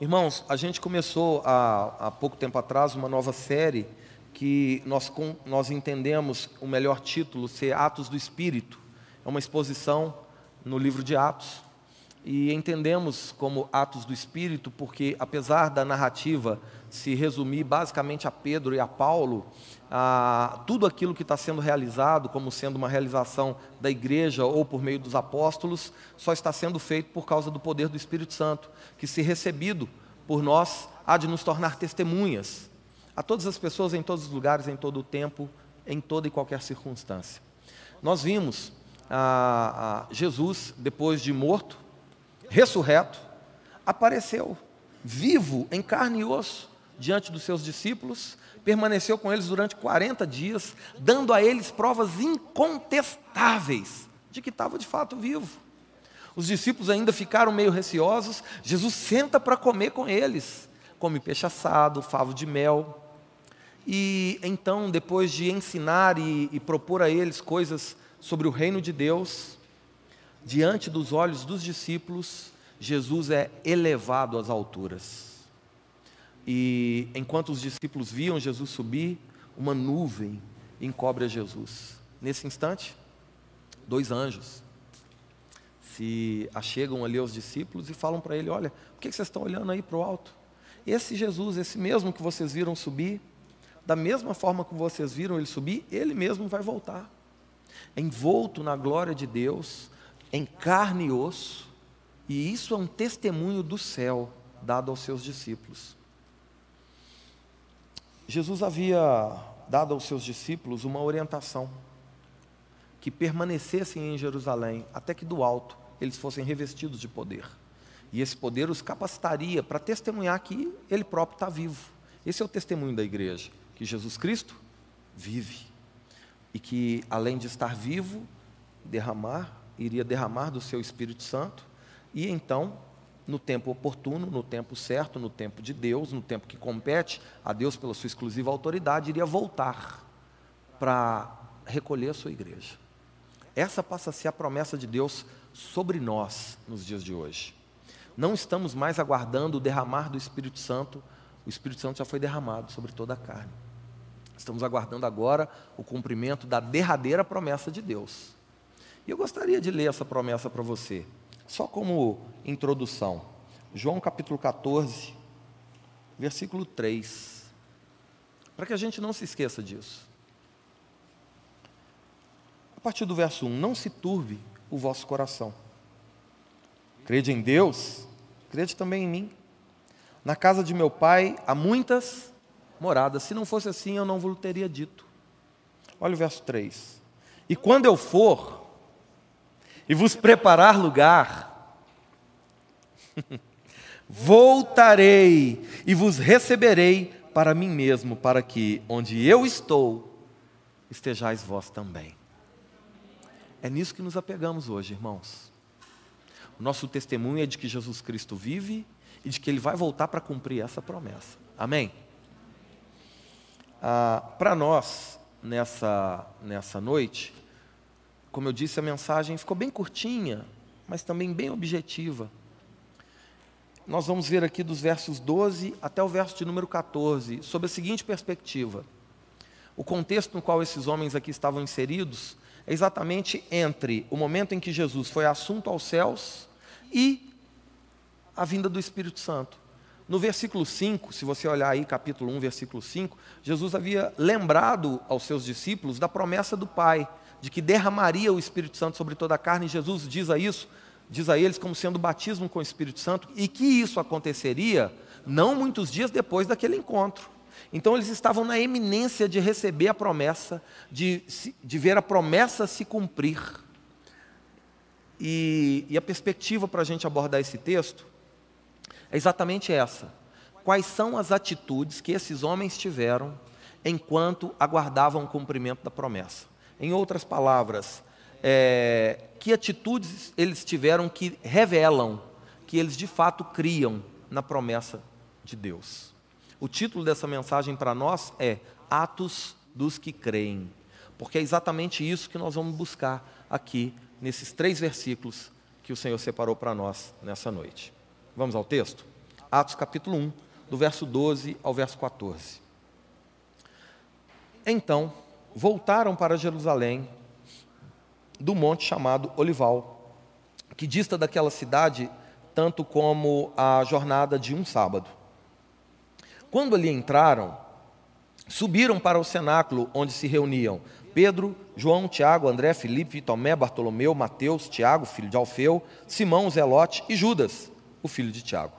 Irmãos, a gente começou há, há pouco tempo atrás uma nova série que nós, com, nós entendemos o melhor título ser Atos do Espírito. É uma exposição no livro de Atos. E entendemos como Atos do Espírito porque, apesar da narrativa se resumir basicamente a Pedro e a Paulo, ah, tudo aquilo que está sendo realizado, como sendo uma realização da igreja ou por meio dos apóstolos, só está sendo feito por causa do poder do Espírito Santo, que, se recebido por nós, há de nos tornar testemunhas a todas as pessoas, em todos os lugares, em todo o tempo, em toda e qualquer circunstância. Nós vimos Jesus, depois de morto, ressurreto, apareceu vivo em carne e osso diante dos seus discípulos permaneceu com eles durante 40 dias, dando a eles provas incontestáveis de que estava de fato vivo. Os discípulos ainda ficaram meio receosos. Jesus senta para comer com eles, come peixe assado, favo de mel. E então, depois de ensinar e, e propor a eles coisas sobre o reino de Deus, diante dos olhos dos discípulos, Jesus é elevado às alturas. E enquanto os discípulos viam Jesus subir, uma nuvem encobre a Jesus. Nesse instante, dois anjos se achegam ali aos discípulos e falam para ele: Olha, por que vocês estão olhando aí para o alto? Esse Jesus, esse mesmo que vocês viram subir, da mesma forma que vocês viram ele subir, ele mesmo vai voltar, envolto na glória de Deus, em carne e osso, e isso é um testemunho do céu dado aos seus discípulos. Jesus havia dado aos seus discípulos uma orientação: que permanecessem em Jerusalém, até que do alto eles fossem revestidos de poder. E esse poder os capacitaria para testemunhar que Ele próprio está vivo. Esse é o testemunho da igreja: que Jesus Cristo vive. E que, além de estar vivo, derramar, iria derramar do seu Espírito Santo, e então no tempo oportuno, no tempo certo, no tempo de Deus, no tempo que compete a Deus pela sua exclusiva autoridade, iria voltar para recolher a sua igreja. Essa passa a ser a promessa de Deus sobre nós nos dias de hoje. Não estamos mais aguardando o derramar do Espírito Santo, o Espírito Santo já foi derramado sobre toda a carne. Estamos aguardando agora o cumprimento da derradeira promessa de Deus. E eu gostaria de ler essa promessa para você. Só como introdução, João capítulo 14, versículo 3. Para que a gente não se esqueça disso. A partir do verso 1: Não se turbe o vosso coração. Crede em Deus, crede também em mim. Na casa de meu pai há muitas moradas. Se não fosse assim, eu não vos teria dito. Olha o verso 3. E quando eu for, e vos preparar lugar, voltarei e vos receberei para mim mesmo, para que onde eu estou, estejais vós também. É nisso que nos apegamos hoje, irmãos. O nosso testemunho é de que Jesus Cristo vive e de que Ele vai voltar para cumprir essa promessa. Amém? Ah, para nós, nessa, nessa noite, como eu disse, a mensagem ficou bem curtinha, mas também bem objetiva. Nós vamos ver aqui dos versos 12 até o verso de número 14, sob a seguinte perspectiva. O contexto no qual esses homens aqui estavam inseridos é exatamente entre o momento em que Jesus foi assunto aos céus e a vinda do Espírito Santo. No versículo 5, se você olhar aí, capítulo 1, versículo 5, Jesus havia lembrado aos seus discípulos da promessa do Pai, de que derramaria o Espírito Santo sobre toda a carne, e Jesus diz a isso, diz a eles como sendo o batismo com o Espírito Santo, e que isso aconteceria não muitos dias depois daquele encontro. Então eles estavam na eminência de receber a promessa, de, de ver a promessa se cumprir. E, e a perspectiva para a gente abordar esse texto é exatamente essa. Quais são as atitudes que esses homens tiveram enquanto aguardavam o cumprimento da promessa? Em outras palavras, é, que atitudes eles tiveram que revelam que eles de fato criam na promessa de Deus. O título dessa mensagem para nós é Atos dos que creem, porque é exatamente isso que nós vamos buscar aqui nesses três versículos que o Senhor separou para nós nessa noite. Vamos ao texto? Atos capítulo 1, do verso 12 ao verso 14. Então, voltaram para Jerusalém, do monte chamado Olival, que dista daquela cidade tanto como a jornada de um sábado. Quando ali entraram, subiram para o cenáculo onde se reuniam Pedro, João, Tiago, André, Filipe, Tomé, Bartolomeu, Mateus, Tiago, filho de Alfeu, Simão, Zelote e Judas, o filho de Tiago.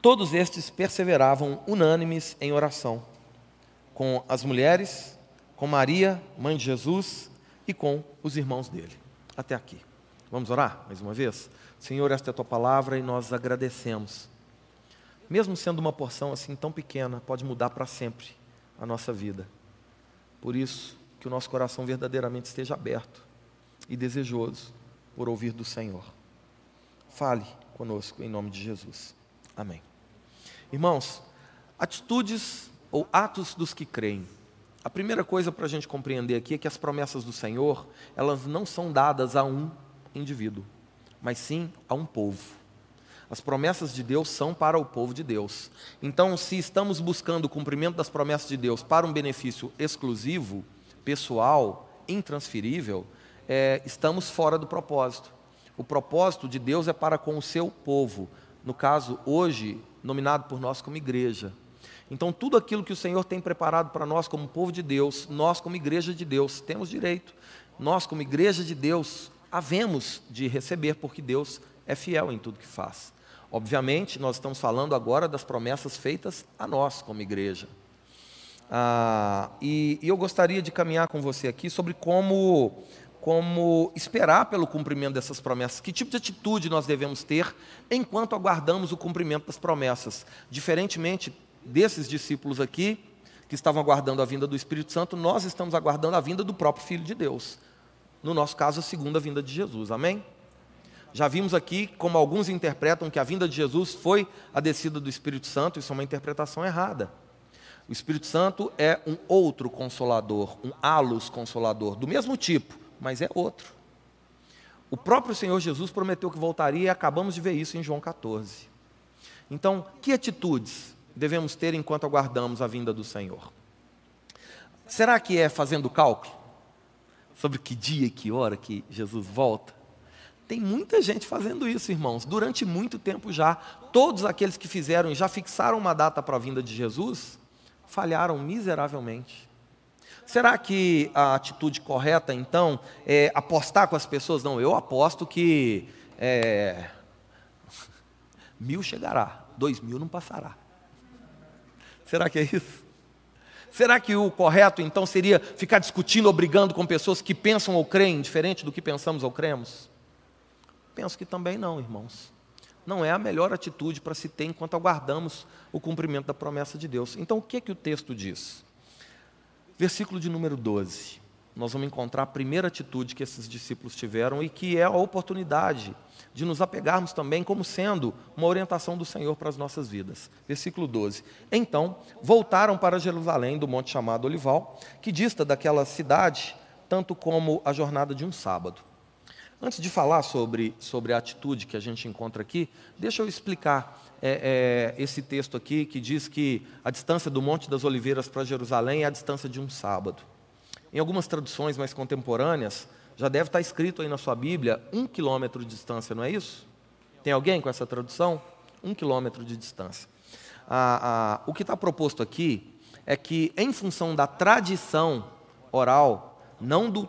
Todos estes perseveravam unânimes em oração, com as mulheres, com Maria, mãe de Jesus, e com os irmãos dele. Até aqui. Vamos orar mais uma vez? Senhor, esta é a tua palavra e nós agradecemos. Mesmo sendo uma porção assim tão pequena, pode mudar para sempre a nossa vida. Por isso, que o nosso coração verdadeiramente esteja aberto e desejoso por ouvir do Senhor. Fale conosco em nome de Jesus. Amém. Irmãos, atitudes ou atos dos que creem. A primeira coisa para a gente compreender aqui é que as promessas do Senhor, elas não são dadas a um indivíduo, mas sim a um povo. As promessas de Deus são para o povo de Deus. Então, se estamos buscando o cumprimento das promessas de Deus para um benefício exclusivo, pessoal, intransferível, é, estamos fora do propósito. O propósito de Deus é para com o seu povo, no caso, hoje, nominado por nós como igreja. Então, tudo aquilo que o Senhor tem preparado para nós como povo de Deus, nós, como igreja de Deus, temos direito. Nós, como igreja de Deus, havemos de receber, porque Deus é fiel em tudo que faz. Obviamente, nós estamos falando agora das promessas feitas a nós, como igreja. Ah, e, e eu gostaria de caminhar com você aqui sobre como, como esperar pelo cumprimento dessas promessas. Que tipo de atitude nós devemos ter enquanto aguardamos o cumprimento das promessas? Diferentemente desses discípulos aqui, que estavam aguardando a vinda do Espírito Santo, nós estamos aguardando a vinda do próprio Filho de Deus. No nosso caso, a segunda vinda de Jesus. Amém? Já vimos aqui como alguns interpretam que a vinda de Jesus foi a descida do Espírito Santo, isso é uma interpretação errada. O Espírito Santo é um outro consolador, um alus consolador, do mesmo tipo, mas é outro. O próprio Senhor Jesus prometeu que voltaria e acabamos de ver isso em João 14. Então, que atitudes devemos ter enquanto aguardamos a vinda do Senhor? Será que é fazendo cálculo sobre que dia e que hora que Jesus volta? Tem muita gente fazendo isso, irmãos, durante muito tempo já. Todos aqueles que fizeram e já fixaram uma data para a vinda de Jesus, falharam miseravelmente. Será que a atitude correta, então, é apostar com as pessoas? Não, eu aposto que é, mil chegará, dois mil não passará. Será que é isso? Será que o correto, então, seria ficar discutindo ou brigando com pessoas que pensam ou creem diferente do que pensamos ou cremos? Penso que também não, irmãos não é a melhor atitude para se ter enquanto aguardamos o cumprimento da promessa de Deus. Então, o que é que o texto diz? Versículo de número 12. Nós vamos encontrar a primeira atitude que esses discípulos tiveram e que é a oportunidade de nos apegarmos também como sendo uma orientação do Senhor para as nossas vidas. Versículo 12. Então, voltaram para Jerusalém, do monte chamado Olival, que dista daquela cidade tanto como a jornada de um sábado. Antes de falar sobre, sobre a atitude que a gente encontra aqui, deixa eu explicar é, é, esse texto aqui que diz que a distância do Monte das Oliveiras para Jerusalém é a distância de um sábado. Em algumas traduções mais contemporâneas, já deve estar escrito aí na sua Bíblia um quilômetro de distância, não é isso? Tem alguém com essa tradução? Um quilômetro de distância. Ah, ah, o que está proposto aqui é que, em função da tradição oral não do,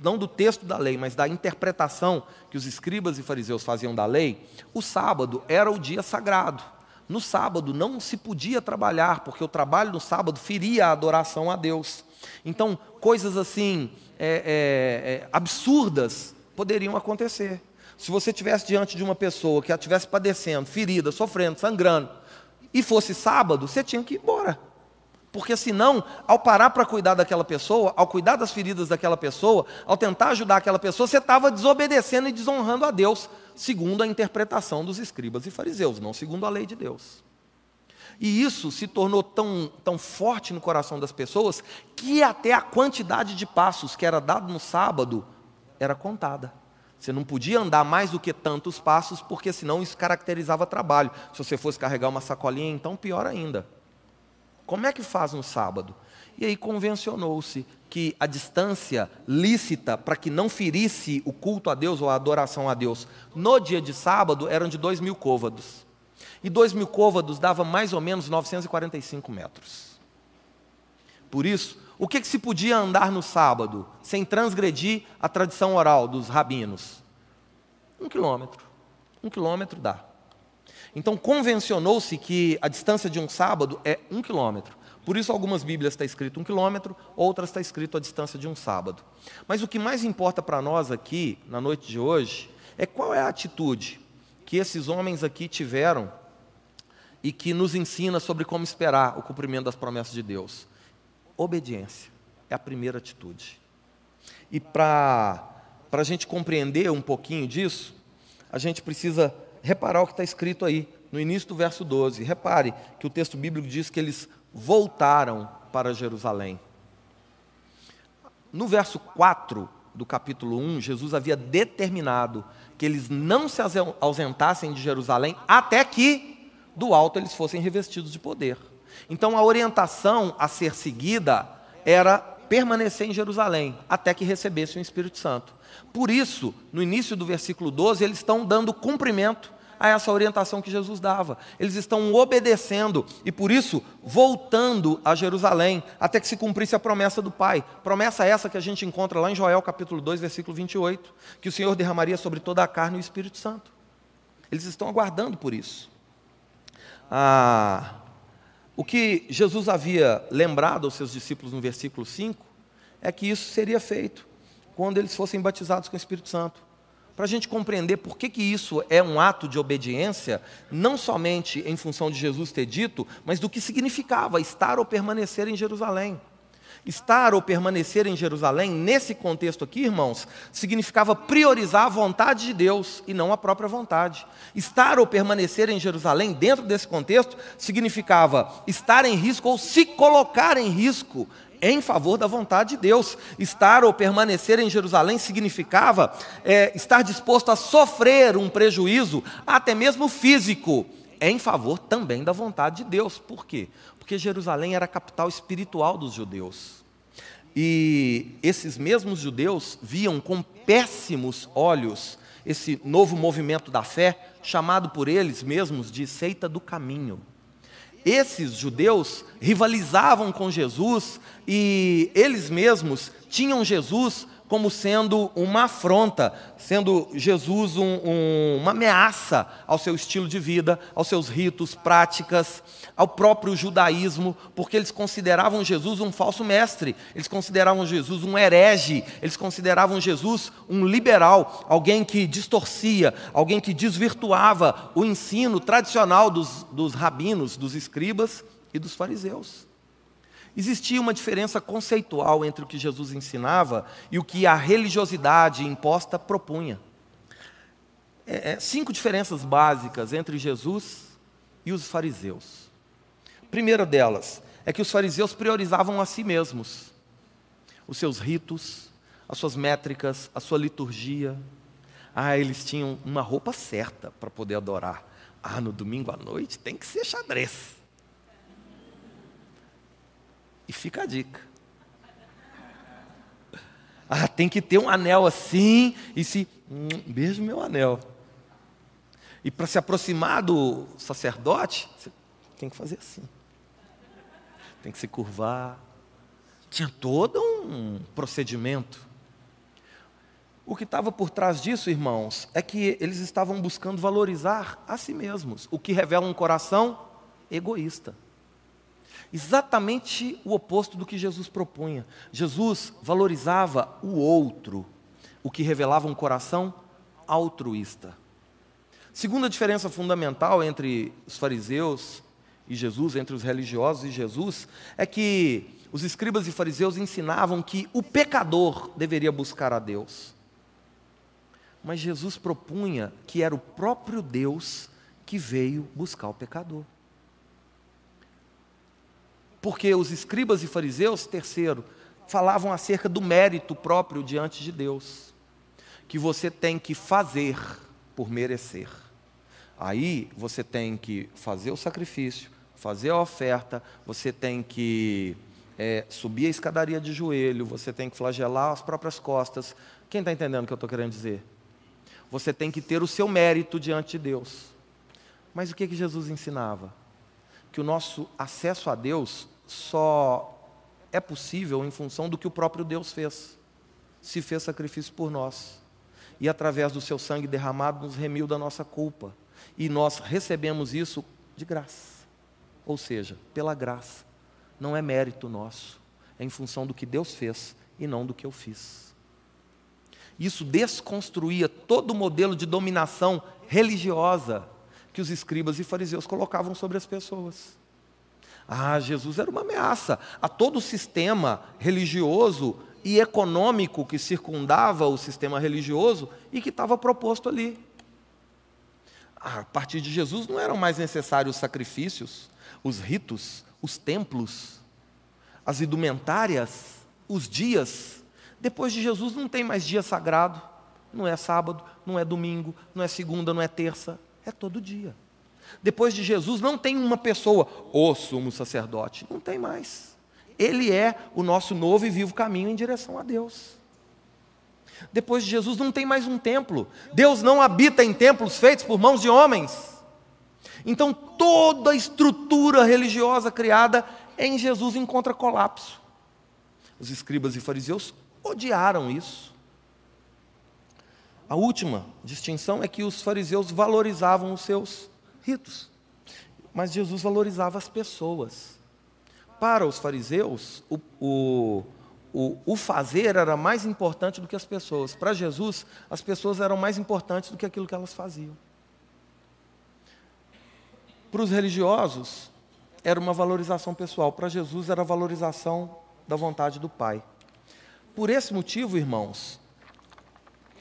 não do texto da lei, mas da interpretação que os escribas e fariseus faziam da lei, o sábado era o dia sagrado. No sábado não se podia trabalhar, porque o trabalho no sábado feria a adoração a Deus. Então, coisas assim, é, é, é, absurdas poderiam acontecer. Se você estivesse diante de uma pessoa que a estivesse padecendo, ferida, sofrendo, sangrando, e fosse sábado, você tinha que ir embora. Porque senão, ao parar para cuidar daquela pessoa, ao cuidar das feridas daquela pessoa, ao tentar ajudar aquela pessoa, você estava desobedecendo e desonrando a Deus, segundo a interpretação dos escribas e fariseus, não segundo a lei de Deus. E isso se tornou tão, tão forte no coração das pessoas que até a quantidade de passos que era dado no sábado era contada. Você não podia andar mais do que tantos passos, porque senão isso caracterizava trabalho. Se você fosse carregar uma sacolinha, então pior ainda. Como é que faz no sábado? E aí convencionou-se que a distância lícita para que não ferisse o culto a Deus ou a adoração a Deus no dia de sábado eram de dois mil côvados. E dois mil côvados dava mais ou menos 945 metros. Por isso, o que, que se podia andar no sábado sem transgredir a tradição oral dos rabinos? Um quilômetro. Um quilômetro dá. Então, convencionou-se que a distância de um sábado é um quilômetro. Por isso, algumas Bíblias está escrito um quilômetro, outras está escrito a distância de um sábado. Mas o que mais importa para nós aqui, na noite de hoje, é qual é a atitude que esses homens aqui tiveram e que nos ensina sobre como esperar o cumprimento das promessas de Deus. Obediência é a primeira atitude. E para a gente compreender um pouquinho disso, a gente precisa reparar o que está escrito aí, no início do verso 12. Repare que o texto bíblico diz que eles voltaram para Jerusalém. No verso 4 do capítulo 1, Jesus havia determinado que eles não se ausentassem de Jerusalém até que do alto eles fossem revestidos de poder. Então a orientação a ser seguida era permanecer em Jerusalém até que recebessem o Espírito Santo. Por isso, no início do versículo 12, eles estão dando cumprimento a essa orientação que Jesus dava. Eles estão obedecendo e por isso voltando a Jerusalém até que se cumprisse a promessa do Pai. Promessa essa que a gente encontra lá em Joel capítulo 2, versículo 28, que o Senhor derramaria sobre toda a carne o Espírito Santo. Eles estão aguardando por isso. Ah, o que Jesus havia lembrado aos seus discípulos no versículo 5 é que isso seria feito quando eles fossem batizados com o Espírito Santo. Para a gente compreender por que, que isso é um ato de obediência, não somente em função de Jesus ter dito, mas do que significava estar ou permanecer em Jerusalém. Estar ou permanecer em Jerusalém, nesse contexto aqui, irmãos, significava priorizar a vontade de Deus e não a própria vontade. Estar ou permanecer em Jerusalém, dentro desse contexto, significava estar em risco ou se colocar em risco em favor da vontade de Deus. Estar ou permanecer em Jerusalém significava é, estar disposto a sofrer um prejuízo, até mesmo físico, em favor também da vontade de Deus. Por quê? Porque Jerusalém era a capital espiritual dos judeus. E esses mesmos judeus viam com péssimos olhos esse novo movimento da fé, chamado por eles mesmos de seita do caminho. Esses judeus rivalizavam com Jesus e eles mesmos tinham Jesus como sendo uma afronta, sendo Jesus um, um, uma ameaça ao seu estilo de vida, aos seus ritos, práticas, ao próprio judaísmo, porque eles consideravam Jesus um falso mestre, eles consideravam Jesus um herege, eles consideravam Jesus um liberal, alguém que distorcia, alguém que desvirtuava o ensino tradicional dos, dos rabinos, dos escribas e dos fariseus. Existia uma diferença conceitual entre o que Jesus ensinava e o que a religiosidade imposta propunha. É, é, cinco diferenças básicas entre Jesus e os fariseus. primeira delas é que os fariseus priorizavam a si mesmos, os seus ritos, as suas métricas, a sua liturgia. Ah, eles tinham uma roupa certa para poder adorar. Ah, no domingo à noite tem que ser xadrez. E fica a dica. Ah, tem que ter um anel assim, e se. Hum, beijo meu anel. E para se aproximar do sacerdote, você tem que fazer assim. Tem que se curvar. Tinha todo um procedimento. O que estava por trás disso, irmãos, é que eles estavam buscando valorizar a si mesmos, o que revela um coração egoísta. Exatamente o oposto do que Jesus propunha. Jesus valorizava o outro, o que revelava um coração altruísta. Segunda diferença fundamental entre os fariseus e Jesus, entre os religiosos e Jesus, é que os escribas e fariseus ensinavam que o pecador deveria buscar a Deus. Mas Jesus propunha que era o próprio Deus que veio buscar o pecador. Porque os escribas e fariseus, terceiro, falavam acerca do mérito próprio diante de Deus. que você tem que fazer por merecer. Aí você tem que fazer o sacrifício, fazer a oferta, você tem que é, subir a escadaria de joelho, você tem que flagelar as próprias costas. Quem está entendendo o que eu estou querendo dizer? Você tem que ter o seu mérito diante de Deus. Mas o que, que Jesus ensinava? Que o nosso acesso a Deus só é possível em função do que o próprio Deus fez. Se fez sacrifício por nós. E através do seu sangue derramado nos remiu da nossa culpa. E nós recebemos isso de graça. Ou seja, pela graça. Não é mérito nosso. É em função do que Deus fez e não do que eu fiz. Isso desconstruía todo o modelo de dominação religiosa que os escribas e fariseus colocavam sobre as pessoas. Ah, Jesus era uma ameaça a todo o sistema religioso e econômico que circundava o sistema religioso e que estava proposto ali. Ah, a partir de Jesus não eram mais necessários os sacrifícios, os ritos, os templos, as indumentárias, os dias. Depois de Jesus não tem mais dia sagrado, não é sábado, não é domingo, não é segunda, não é terça, é todo dia. Depois de Jesus não tem uma pessoa, o sumo sacerdote, não tem mais. Ele é o nosso novo e vivo caminho em direção a Deus. Depois de Jesus não tem mais um templo. Deus não habita em templos feitos por mãos de homens. Então toda a estrutura religiosa criada em Jesus encontra colapso. Os escribas e fariseus odiaram isso. A última distinção é que os fariseus valorizavam os seus ritos, mas Jesus valorizava as pessoas. Para os fariseus, o, o, o, o fazer era mais importante do que as pessoas. Para Jesus, as pessoas eram mais importantes do que aquilo que elas faziam. Para os religiosos, era uma valorização pessoal. Para Jesus, era a valorização da vontade do Pai. Por esse motivo, irmãos,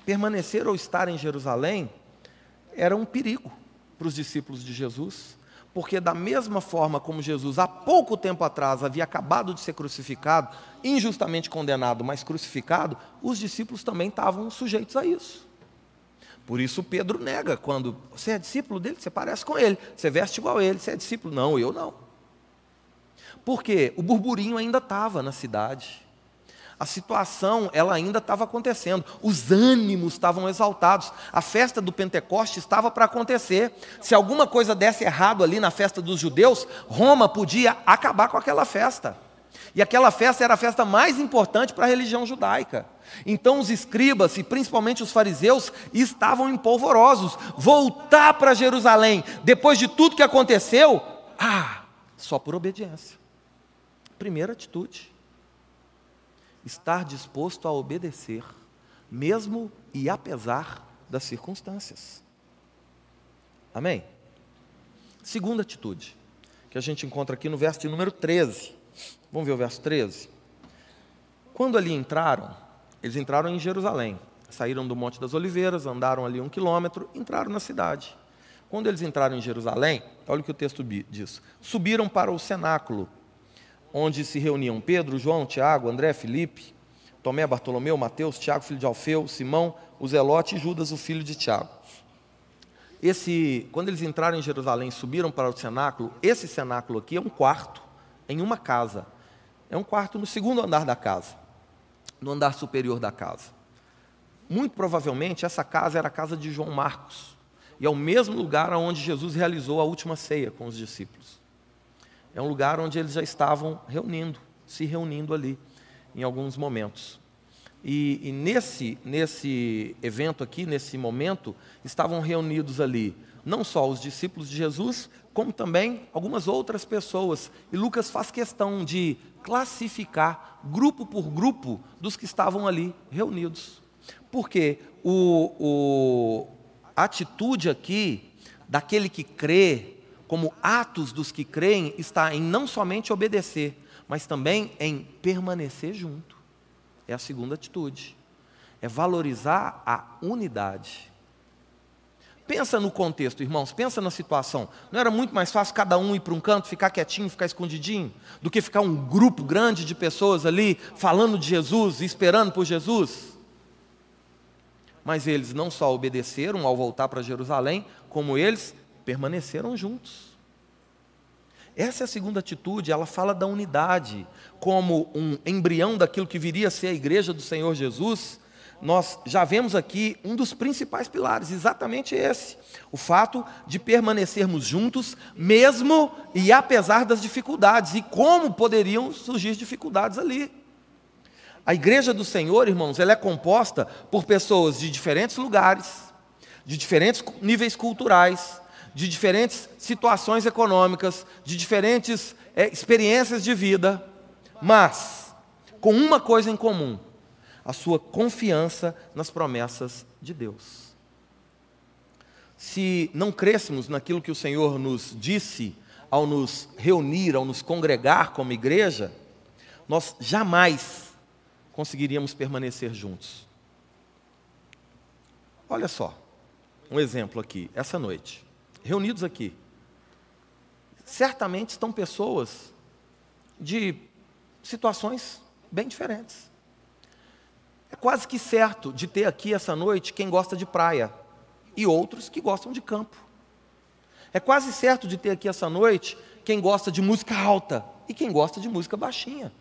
permanecer ou estar em Jerusalém era um perigo para os discípulos de Jesus, porque, da mesma forma como Jesus, há pouco tempo atrás, havia acabado de ser crucificado, injustamente condenado, mas crucificado, os discípulos também estavam sujeitos a isso. Por isso Pedro nega quando você é discípulo dele, você parece com ele, você veste igual a ele, você é discípulo. Não, eu não. Porque o burburinho ainda estava na cidade. A situação, ela ainda estava acontecendo. Os ânimos estavam exaltados. A festa do Pentecoste estava para acontecer. Se alguma coisa desse errado ali na festa dos judeus, Roma podia acabar com aquela festa. E aquela festa era a festa mais importante para a religião judaica. Então os escribas e principalmente os fariseus estavam empolvorosos. Voltar para Jerusalém, depois de tudo que aconteceu, ah, só por obediência. Primeira atitude. Estar disposto a obedecer, mesmo e apesar das circunstâncias. Amém? Segunda atitude, que a gente encontra aqui no verso de número 13. Vamos ver o verso 13? Quando ali entraram, eles entraram em Jerusalém, saíram do Monte das Oliveiras, andaram ali um quilômetro, entraram na cidade. Quando eles entraram em Jerusalém, olha o que o texto diz: subiram para o cenáculo, onde se reuniam Pedro, João, Tiago, André, Filipe, Tomé, Bartolomeu, Mateus, Tiago, filho de Alfeu, Simão, o Zelote e Judas, o filho de Tiago. Esse, quando eles entraram em Jerusalém, subiram para o cenáculo. Esse cenáculo aqui é um quarto em uma casa. É um quarto no segundo andar da casa no andar superior da casa. Muito provavelmente essa casa era a casa de João Marcos, e é o mesmo lugar onde Jesus realizou a última ceia com os discípulos. É um lugar onde eles já estavam reunindo, se reunindo ali, em alguns momentos. E, e nesse, nesse evento aqui, nesse momento, estavam reunidos ali não só os discípulos de Jesus, como também algumas outras pessoas. E Lucas faz questão de classificar grupo por grupo dos que estavam ali reunidos. Porque o, o, a atitude aqui daquele que crê, como atos dos que creem, está em não somente obedecer, mas também em permanecer junto. É a segunda atitude. É valorizar a unidade. Pensa no contexto, irmãos, pensa na situação. Não era muito mais fácil cada um ir para um canto, ficar quietinho, ficar escondidinho, do que ficar um grupo grande de pessoas ali falando de Jesus, esperando por Jesus? Mas eles não só obedeceram ao voltar para Jerusalém, como eles permaneceram juntos. Essa é a segunda atitude, ela fala da unidade, como um embrião daquilo que viria a ser a igreja do Senhor Jesus. Nós já vemos aqui um dos principais pilares, exatamente esse: o fato de permanecermos juntos, mesmo e apesar das dificuldades, e como poderiam surgir dificuldades ali. A igreja do Senhor, irmãos, ela é composta por pessoas de diferentes lugares, de diferentes níveis culturais, de diferentes situações econômicas, de diferentes é, experiências de vida, mas com uma coisa em comum: a sua confiança nas promessas de Deus. Se não crêssemos naquilo que o Senhor nos disse ao nos reunir, ao nos congregar como igreja, nós jamais conseguiríamos permanecer juntos. Olha só, um exemplo aqui, essa noite reunidos aqui, certamente estão pessoas de situações bem diferentes. É quase que certo de ter aqui essa noite quem gosta de praia e outros que gostam de campo. É quase certo de ter aqui essa noite quem gosta de música alta e quem gosta de música baixinha.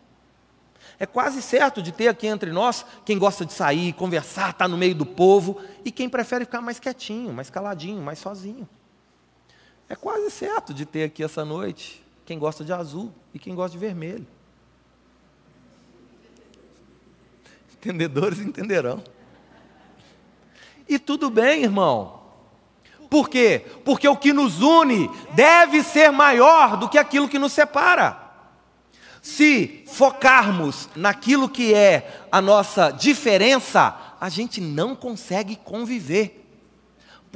É quase certo de ter aqui entre nós quem gosta de sair, conversar, estar tá no meio do povo e quem prefere ficar mais quietinho, mais caladinho, mais sozinho. É quase certo de ter aqui essa noite quem gosta de azul e quem gosta de vermelho. Entendedores entenderão. E tudo bem, irmão. Por quê? Porque o que nos une deve ser maior do que aquilo que nos separa. Se focarmos naquilo que é a nossa diferença, a gente não consegue conviver.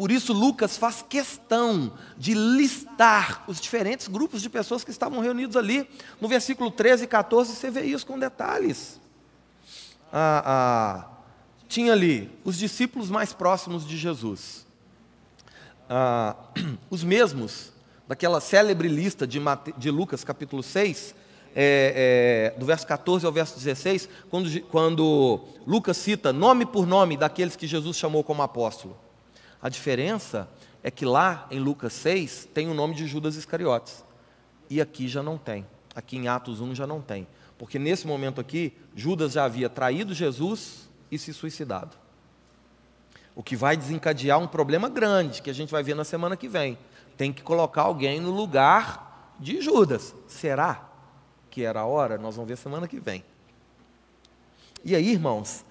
Por isso, Lucas faz questão de listar os diferentes grupos de pessoas que estavam reunidos ali. No versículo 13 e 14, você vê isso com detalhes. Ah, ah, tinha ali os discípulos mais próximos de Jesus, ah, os mesmos daquela célebre lista de, Mate, de Lucas, capítulo 6, é, é, do verso 14 ao verso 16, quando, quando Lucas cita nome por nome daqueles que Jesus chamou como apóstolo. A diferença é que lá em Lucas 6 tem o nome de Judas Iscariotes. E aqui já não tem. Aqui em Atos 1 já não tem. Porque nesse momento aqui, Judas já havia traído Jesus e se suicidado. O que vai desencadear um problema grande que a gente vai ver na semana que vem. Tem que colocar alguém no lugar de Judas. Será que era a hora? Nós vamos ver semana que vem. E aí, irmãos,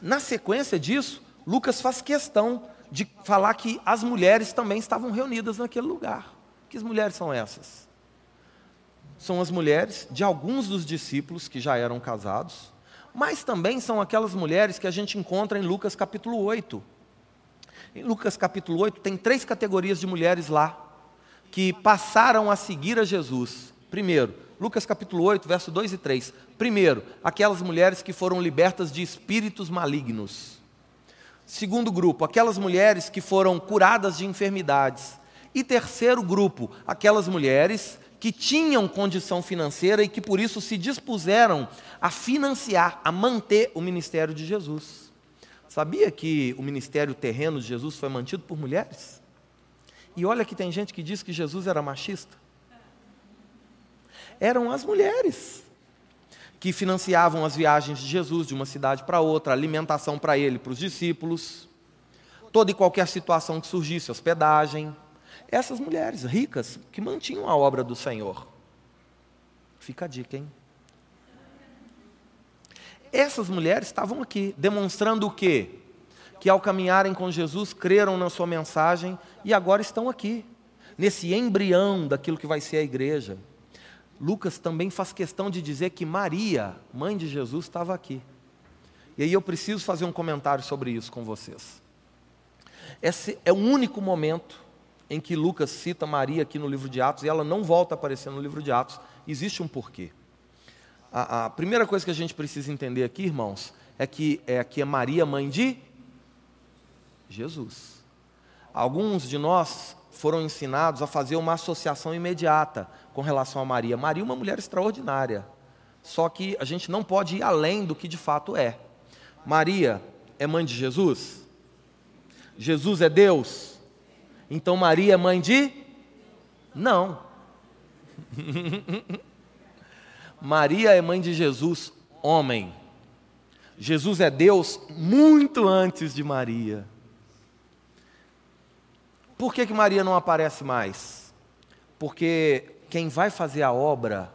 na sequência disso, Lucas faz questão de falar que as mulheres também estavam reunidas naquele lugar. Que mulheres são essas? São as mulheres de alguns dos discípulos que já eram casados, mas também são aquelas mulheres que a gente encontra em Lucas capítulo 8. Em Lucas capítulo 8 tem três categorias de mulheres lá que passaram a seguir a Jesus. Primeiro, Lucas capítulo 8, verso 2 e 3. Primeiro, aquelas mulheres que foram libertas de espíritos malignos. Segundo grupo, aquelas mulheres que foram curadas de enfermidades. E terceiro grupo, aquelas mulheres que tinham condição financeira e que por isso se dispuseram a financiar, a manter o ministério de Jesus. Sabia que o ministério terreno de Jesus foi mantido por mulheres? E olha que tem gente que diz que Jesus era machista. Eram as mulheres que financiavam as viagens de Jesus de uma cidade para outra, alimentação para ele, para os discípulos, toda e qualquer situação que surgisse, hospedagem. Essas mulheres ricas que mantinham a obra do Senhor. Fica a dica, hein? Essas mulheres estavam aqui, demonstrando o quê? Que ao caminharem com Jesus, creram na sua mensagem e agora estão aqui, nesse embrião daquilo que vai ser a igreja. Lucas também faz questão de dizer que Maria, mãe de Jesus, estava aqui. E aí eu preciso fazer um comentário sobre isso com vocês. Esse é o único momento em que Lucas cita Maria aqui no livro de Atos e ela não volta a aparecer no livro de Atos. Existe um porquê. A, a primeira coisa que a gente precisa entender aqui, irmãos, é que é aqui é Maria, mãe de Jesus. Alguns de nós foram ensinados a fazer uma associação imediata com relação a Maria. Maria é uma mulher extraordinária. Só que a gente não pode ir além do que de fato é. Maria é mãe de Jesus? Jesus é Deus? Então Maria é mãe de? Não. Maria é mãe de Jesus, homem. Jesus é Deus muito antes de Maria. Por que, que Maria não aparece mais? Porque quem vai fazer a obra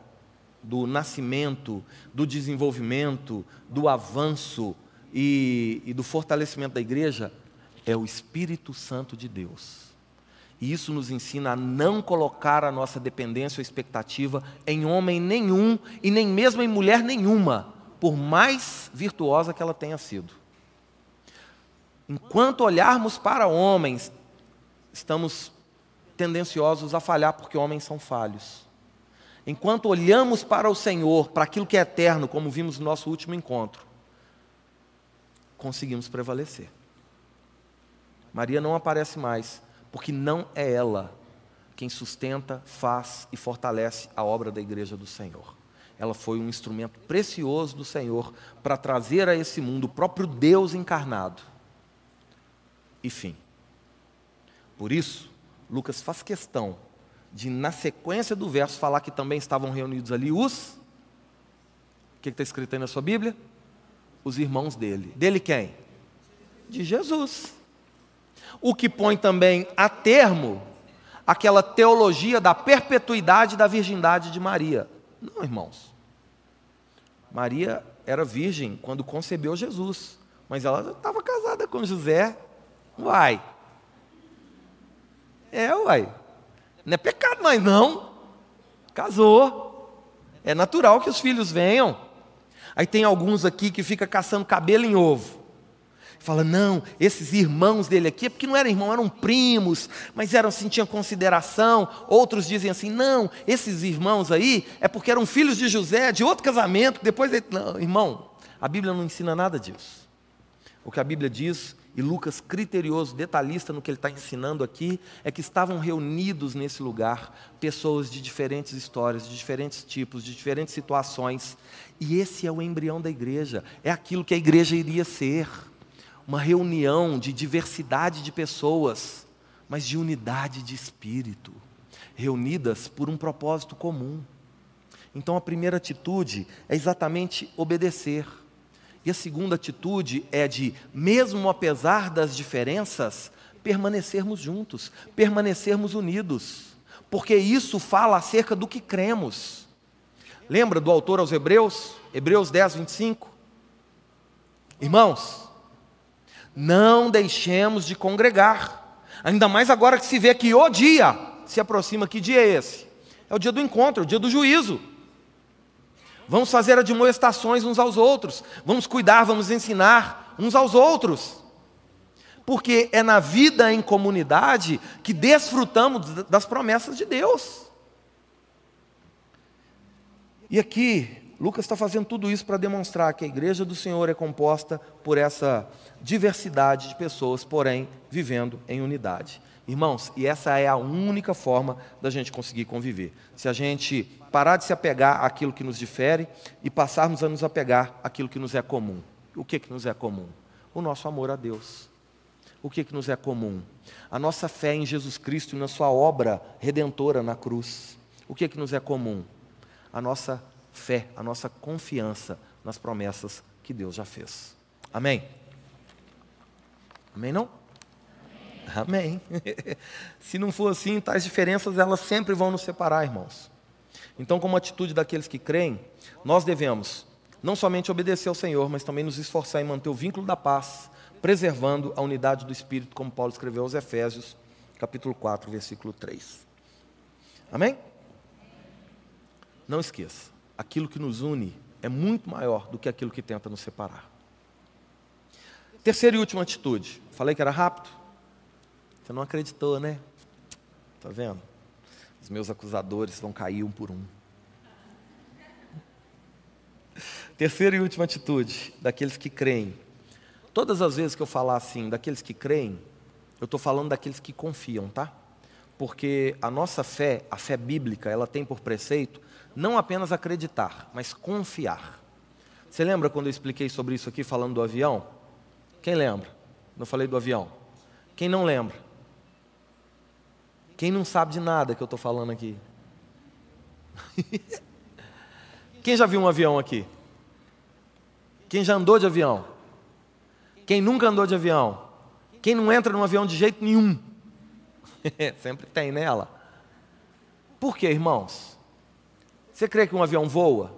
do nascimento, do desenvolvimento, do avanço e, e do fortalecimento da igreja é o Espírito Santo de Deus. E isso nos ensina a não colocar a nossa dependência ou expectativa em homem nenhum e nem mesmo em mulher nenhuma, por mais virtuosa que ela tenha sido. Enquanto olharmos para homens, estamos tendenciosos a falhar porque homens são falhos. Enquanto olhamos para o Senhor, para aquilo que é eterno, como vimos no nosso último encontro, conseguimos prevalecer. Maria não aparece mais, porque não é ela quem sustenta, faz e fortalece a obra da igreja do Senhor. Ela foi um instrumento precioso do Senhor para trazer a esse mundo o próprio Deus encarnado. E fim. Por isso, Lucas faz questão de, na sequência do verso, falar que também estavam reunidos ali os. O que está escrito aí na sua Bíblia? Os irmãos dele. Dele quem? De Jesus. O que põe também a termo aquela teologia da perpetuidade da virgindade de Maria. Não, irmãos. Maria era virgem quando concebeu Jesus, mas ela estava casada com José. Uai, é, uai. Não é pecado mais, não. Casou. É natural que os filhos venham. Aí tem alguns aqui que fica caçando cabelo em ovo. Fala, não, esses irmãos dele aqui, é porque não eram irmãos, eram primos, mas eram assim, tinham consideração. Outros dizem assim, não, esses irmãos aí é porque eram filhos de José, de outro casamento, depois. Não, irmão, a Bíblia não ensina nada disso. O que a Bíblia diz e Lucas, criterioso, detalhista no que ele está ensinando aqui, é que estavam reunidos nesse lugar pessoas de diferentes histórias, de diferentes tipos, de diferentes situações. E esse é o embrião da igreja, é aquilo que a igreja iria ser uma reunião de diversidade de pessoas, mas de unidade de espírito, reunidas por um propósito comum. Então a primeira atitude é exatamente obedecer e a segunda atitude é de, mesmo apesar das diferenças, permanecermos juntos, permanecermos unidos, porque isso fala acerca do que cremos. Lembra do autor aos Hebreus, Hebreus 10, 25? Irmãos, não deixemos de congregar, ainda mais agora que se vê que o dia se aproxima. Que dia é esse? É o dia do encontro, é o dia do juízo. Vamos fazer admoestações uns aos outros. Vamos cuidar, vamos ensinar uns aos outros. Porque é na vida em comunidade que desfrutamos das promessas de Deus. E aqui, Lucas está fazendo tudo isso para demonstrar que a igreja do Senhor é composta por essa diversidade de pessoas, porém vivendo em unidade. Irmãos, e essa é a única forma da gente conseguir conviver. Se a gente parar de se apegar àquilo que nos difere e passarmos a nos apegar àquilo que nos é comum. O que, que nos é comum? O nosso amor a Deus. O que, que nos é comum? A nossa fé em Jesus Cristo e na Sua obra redentora na cruz. O que, que nos é comum? A nossa fé, a nossa confiança nas promessas que Deus já fez. Amém? Amém não? Amém. Se não for assim, tais diferenças elas sempre vão nos separar, irmãos. Então, como atitude daqueles que creem, nós devemos não somente obedecer ao Senhor, mas também nos esforçar em manter o vínculo da paz, preservando a unidade do Espírito, como Paulo escreveu aos Efésios, capítulo 4, versículo 3. Amém? Não esqueça, aquilo que nos une é muito maior do que aquilo que tenta nos separar. Terceira e última atitude. Falei que era rápido? Você não acreditou, né? Está vendo? Os meus acusadores vão cair um por um. Terceira e última atitude daqueles que creem. Todas as vezes que eu falar assim, daqueles que creem, eu estou falando daqueles que confiam, tá? Porque a nossa fé, a fé bíblica, ela tem por preceito não apenas acreditar, mas confiar. Você lembra quando eu expliquei sobre isso aqui falando do avião? Quem lembra? Eu falei do avião. Quem não lembra? Quem não sabe de nada que eu estou falando aqui? Quem já viu um avião aqui? Quem já andou de avião? Quem nunca andou de avião? Quem não entra num avião de jeito nenhum? Sempre tem nela. Por quê, irmãos? Você crê que um avião voa?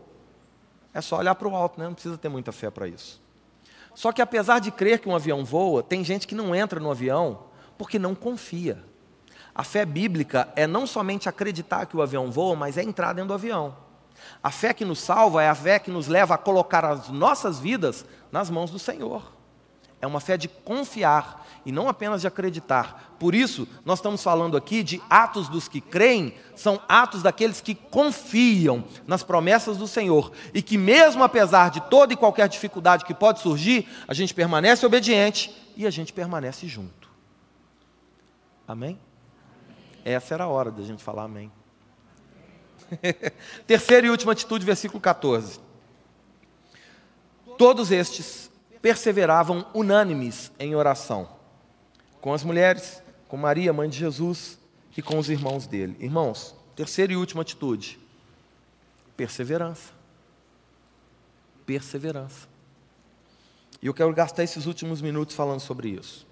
É só olhar para o alto, né? não precisa ter muita fé para isso. Só que apesar de crer que um avião voa, tem gente que não entra no avião porque não confia. A fé bíblica é não somente acreditar que o avião voa, mas é entrar dentro do avião. A fé que nos salva é a fé que nos leva a colocar as nossas vidas nas mãos do Senhor. É uma fé de confiar e não apenas de acreditar. Por isso, nós estamos falando aqui de atos dos que creem, são atos daqueles que confiam nas promessas do Senhor e que, mesmo apesar de toda e qualquer dificuldade que pode surgir, a gente permanece obediente e a gente permanece junto. Amém? Essa era a hora da gente falar amém. Terceira e última atitude, versículo 14. Todos estes perseveravam unânimes em oração, com as mulheres, com Maria, mãe de Jesus, e com os irmãos dele. Irmãos, terceira e última atitude: perseverança. Perseverança. E eu quero gastar esses últimos minutos falando sobre isso.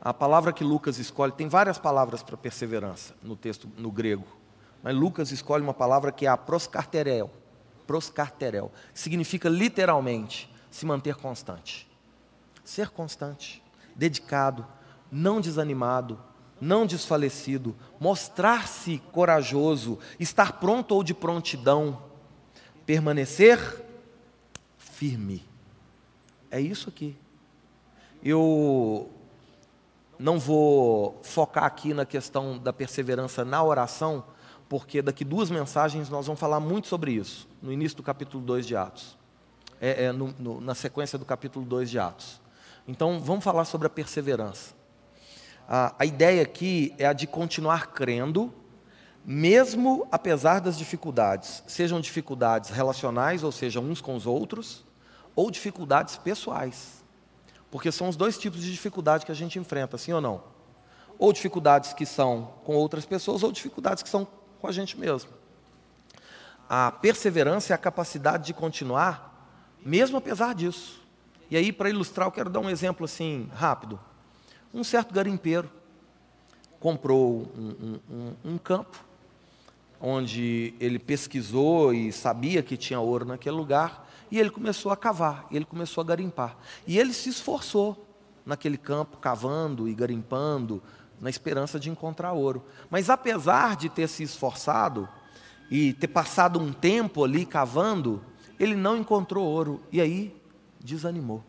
A palavra que Lucas escolhe, tem várias palavras para perseverança no texto no grego. Mas Lucas escolhe uma palavra que é a proscarterel. Proscarterel. Significa literalmente se manter constante. Ser constante, dedicado, não desanimado, não desfalecido, mostrar-se corajoso, estar pronto ou de prontidão, permanecer firme. É isso aqui. Eu não vou focar aqui na questão da perseverança na oração, porque daqui duas mensagens nós vamos falar muito sobre isso, no início do capítulo 2 de Atos, é, é no, no, na sequência do capítulo 2 de Atos. Então, vamos falar sobre a perseverança. A, a ideia aqui é a de continuar crendo, mesmo apesar das dificuldades, sejam dificuldades relacionais, ou seja, uns com os outros, ou dificuldades pessoais. Porque são os dois tipos de dificuldade que a gente enfrenta, sim ou não? Ou dificuldades que são com outras pessoas, ou dificuldades que são com a gente mesmo. A perseverança é a capacidade de continuar, mesmo apesar disso. E aí, para ilustrar, eu quero dar um exemplo assim, rápido. Um certo garimpeiro comprou um, um, um campo, onde ele pesquisou e sabia que tinha ouro naquele lugar, e ele começou a cavar, ele começou a garimpar. E ele se esforçou naquele campo, cavando e garimpando, na esperança de encontrar ouro. Mas apesar de ter se esforçado e ter passado um tempo ali cavando, ele não encontrou ouro e aí desanimou.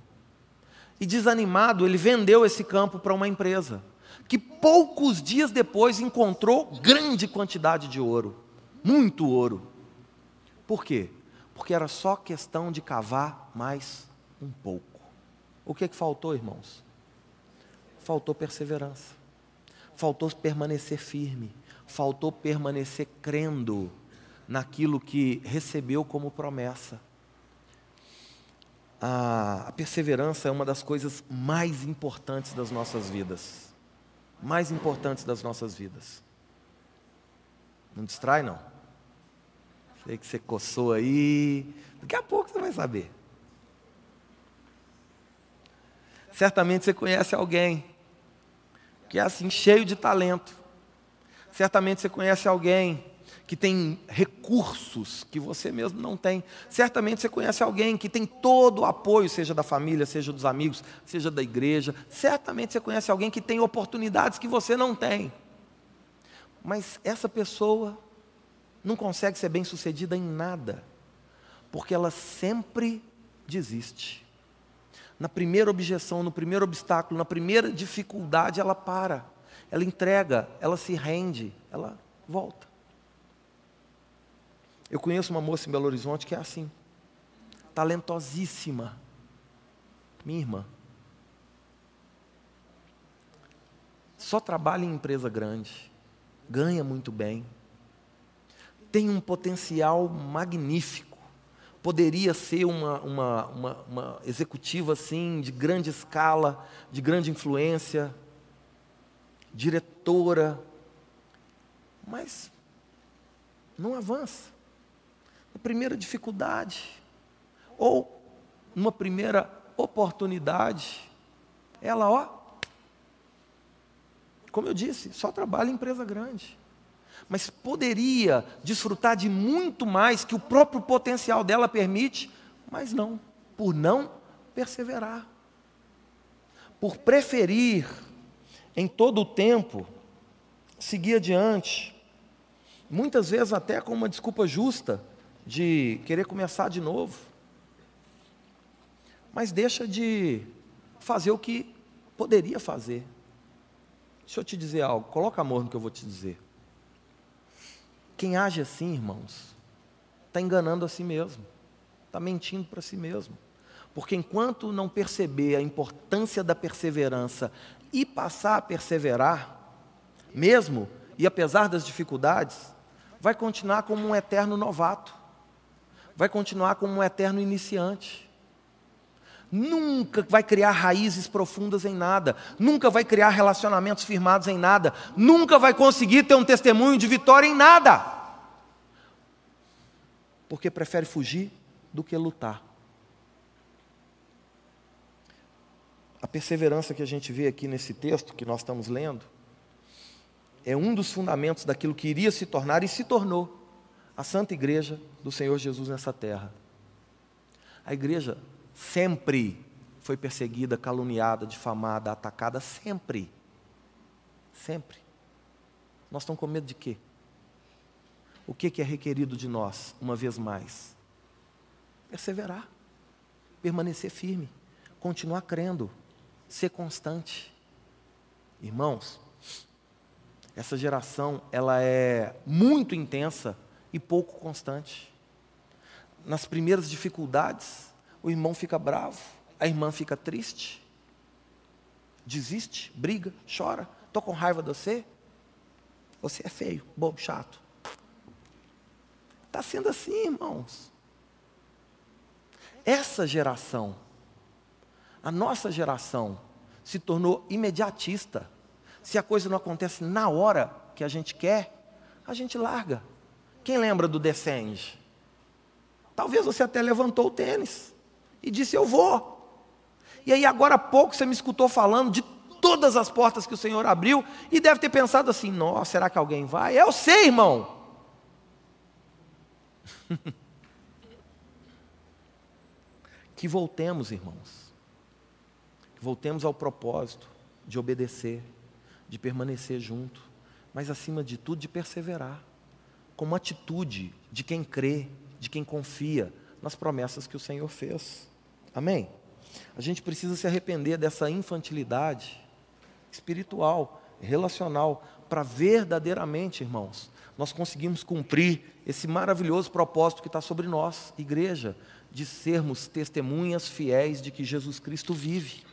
E desanimado, ele vendeu esse campo para uma empresa, que poucos dias depois encontrou grande quantidade de ouro, muito ouro. Por quê? Porque era só questão de cavar mais um pouco. O que, é que faltou, irmãos? Faltou perseverança faltou permanecer firme, faltou permanecer crendo naquilo que recebeu como promessa. A, perseverança é uma das coisas mais importantes das nossas vidas. Mais importantes das nossas vidas. Não distrai, não. Sei que você coçou aí. Daqui a pouco você vai saber. Certamente você conhece alguém que é assim, cheio de talento. Certamente você conhece alguém que tem recursos que você mesmo não tem. Certamente você conhece alguém que tem todo o apoio, seja da família, seja dos amigos, seja da igreja. Certamente você conhece alguém que tem oportunidades que você não tem. Mas essa pessoa não consegue ser bem-sucedida em nada, porque ela sempre desiste na primeira objeção, no primeiro obstáculo, na primeira dificuldade, ela para, ela entrega, ela se rende, ela volta. Eu conheço uma moça em Belo Horizonte que é assim, talentosíssima, minha irmã. Só trabalha em empresa grande, ganha muito bem, tem um potencial magnífico poderia ser uma, uma, uma, uma executiva assim, de grande escala, de grande influência, diretora, mas não avança. Primeira dificuldade, ou numa primeira oportunidade, ela, ó, como eu disse, só trabalha em empresa grande. Mas poderia desfrutar de muito mais que o próprio potencial dela permite, mas não, por não perseverar. Por preferir em todo o tempo seguir adiante, muitas vezes até com uma desculpa justa de querer começar de novo, mas deixa de fazer o que poderia fazer. Deixa eu te dizer algo, coloca amor no que eu vou te dizer. Quem age assim, irmãos, está enganando a si mesmo, está mentindo para si mesmo. Porque enquanto não perceber a importância da perseverança e passar a perseverar, mesmo e apesar das dificuldades, vai continuar como um eterno novato, vai continuar como um eterno iniciante nunca vai criar raízes profundas em nada, nunca vai criar relacionamentos firmados em nada, nunca vai conseguir ter um testemunho de vitória em nada. Porque prefere fugir do que lutar. A perseverança que a gente vê aqui nesse texto que nós estamos lendo é um dos fundamentos daquilo que iria se tornar e se tornou a Santa Igreja do Senhor Jesus nessa terra. A igreja sempre foi perseguida, caluniada, difamada, atacada, sempre. Sempre. Nós estamos com medo de quê? O que é requerido de nós, uma vez mais? Perseverar, permanecer firme, continuar crendo, ser constante. Irmãos, essa geração ela é muito intensa e pouco constante. Nas primeiras dificuldades, o irmão fica bravo, a irmã fica triste, desiste, briga, chora. Estou com raiva de você. Você é feio, bobo, chato. Está sendo assim, irmãos. Essa geração, a nossa geração, se tornou imediatista. Se a coisa não acontece na hora que a gente quer, a gente larga. Quem lembra do Descende? Talvez você até levantou o tênis e disse: Eu vou. E aí, agora há pouco, você me escutou falando de todas as portas que o Senhor abriu e deve ter pensado assim: Nossa, será que alguém vai? Eu sei, irmão. que voltemos, irmãos. Que voltemos ao propósito de obedecer, de permanecer junto, mas acima de tudo de perseverar, com uma atitude de quem crê, de quem confia nas promessas que o Senhor fez. Amém? A gente precisa se arrepender dessa infantilidade espiritual, relacional, para verdadeiramente, irmãos, nós conseguimos cumprir esse maravilhoso propósito que está sobre nós, igreja, de sermos testemunhas fiéis de que Jesus Cristo vive.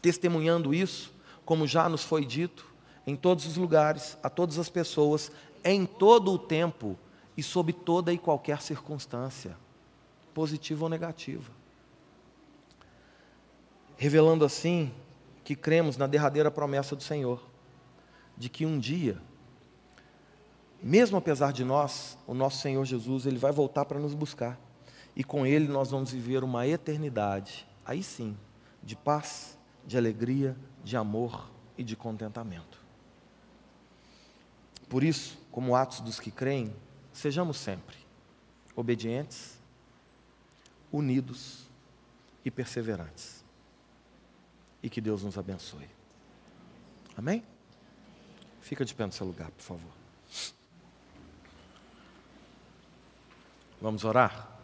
Testemunhando isso, como já nos foi dito, em todos os lugares, a todas as pessoas, em todo o tempo e sob toda e qualquer circunstância, positiva ou negativa revelando assim que cremos na derradeira promessa do Senhor, de que um dia, mesmo apesar de nós, o nosso Senhor Jesus, ele vai voltar para nos buscar. E com ele nós vamos viver uma eternidade, aí sim, de paz, de alegria, de amor e de contentamento. Por isso, como atos dos que creem, sejamos sempre obedientes, unidos e perseverantes e que Deus nos abençoe. Amém? Fica de pé no seu lugar, por favor. Vamos orar?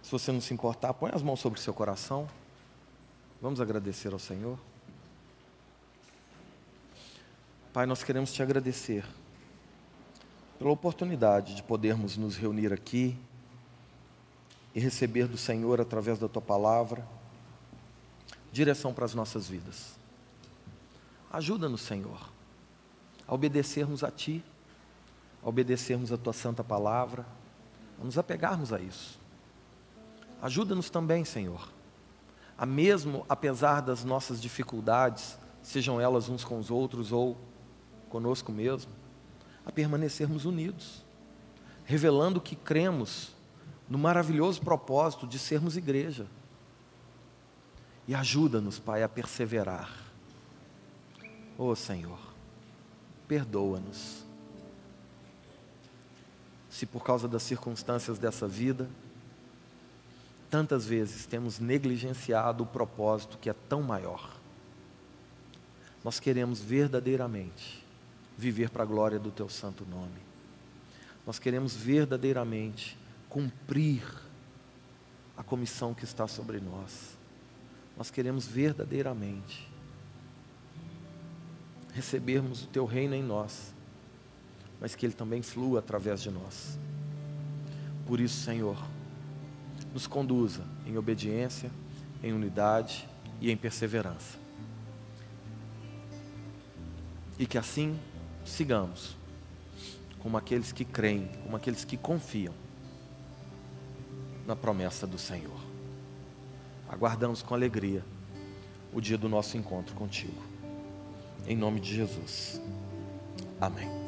Se você não se importar, põe as mãos sobre o seu coração. Vamos agradecer ao Senhor. Pai, nós queremos te agradecer pela oportunidade de podermos nos reunir aqui e receber do Senhor, através da tua palavra, direção para as nossas vidas. Ajuda-nos, Senhor, a obedecermos a Ti, a obedecermos a Tua santa palavra, a nos apegarmos a isso. Ajuda-nos também, Senhor, a mesmo apesar das nossas dificuldades, sejam elas uns com os outros ou conosco mesmo, a permanecermos unidos, revelando que cremos no maravilhoso propósito de sermos igreja. E ajuda-nos, Pai, a perseverar. Oh Senhor, perdoa-nos. Se por causa das circunstâncias dessa vida, tantas vezes temos negligenciado o propósito que é tão maior. Nós queremos verdadeiramente viver para a glória do Teu santo nome. Nós queremos verdadeiramente cumprir a comissão que está sobre nós. Nós queremos verdadeiramente recebermos o Teu reino em nós, mas que Ele também flua através de nós. Por isso, Senhor, nos conduza em obediência, em unidade e em perseverança. E que assim sigamos, como aqueles que creem, como aqueles que confiam na promessa do Senhor. Aguardamos com alegria o dia do nosso encontro contigo. Em nome de Jesus. Amém.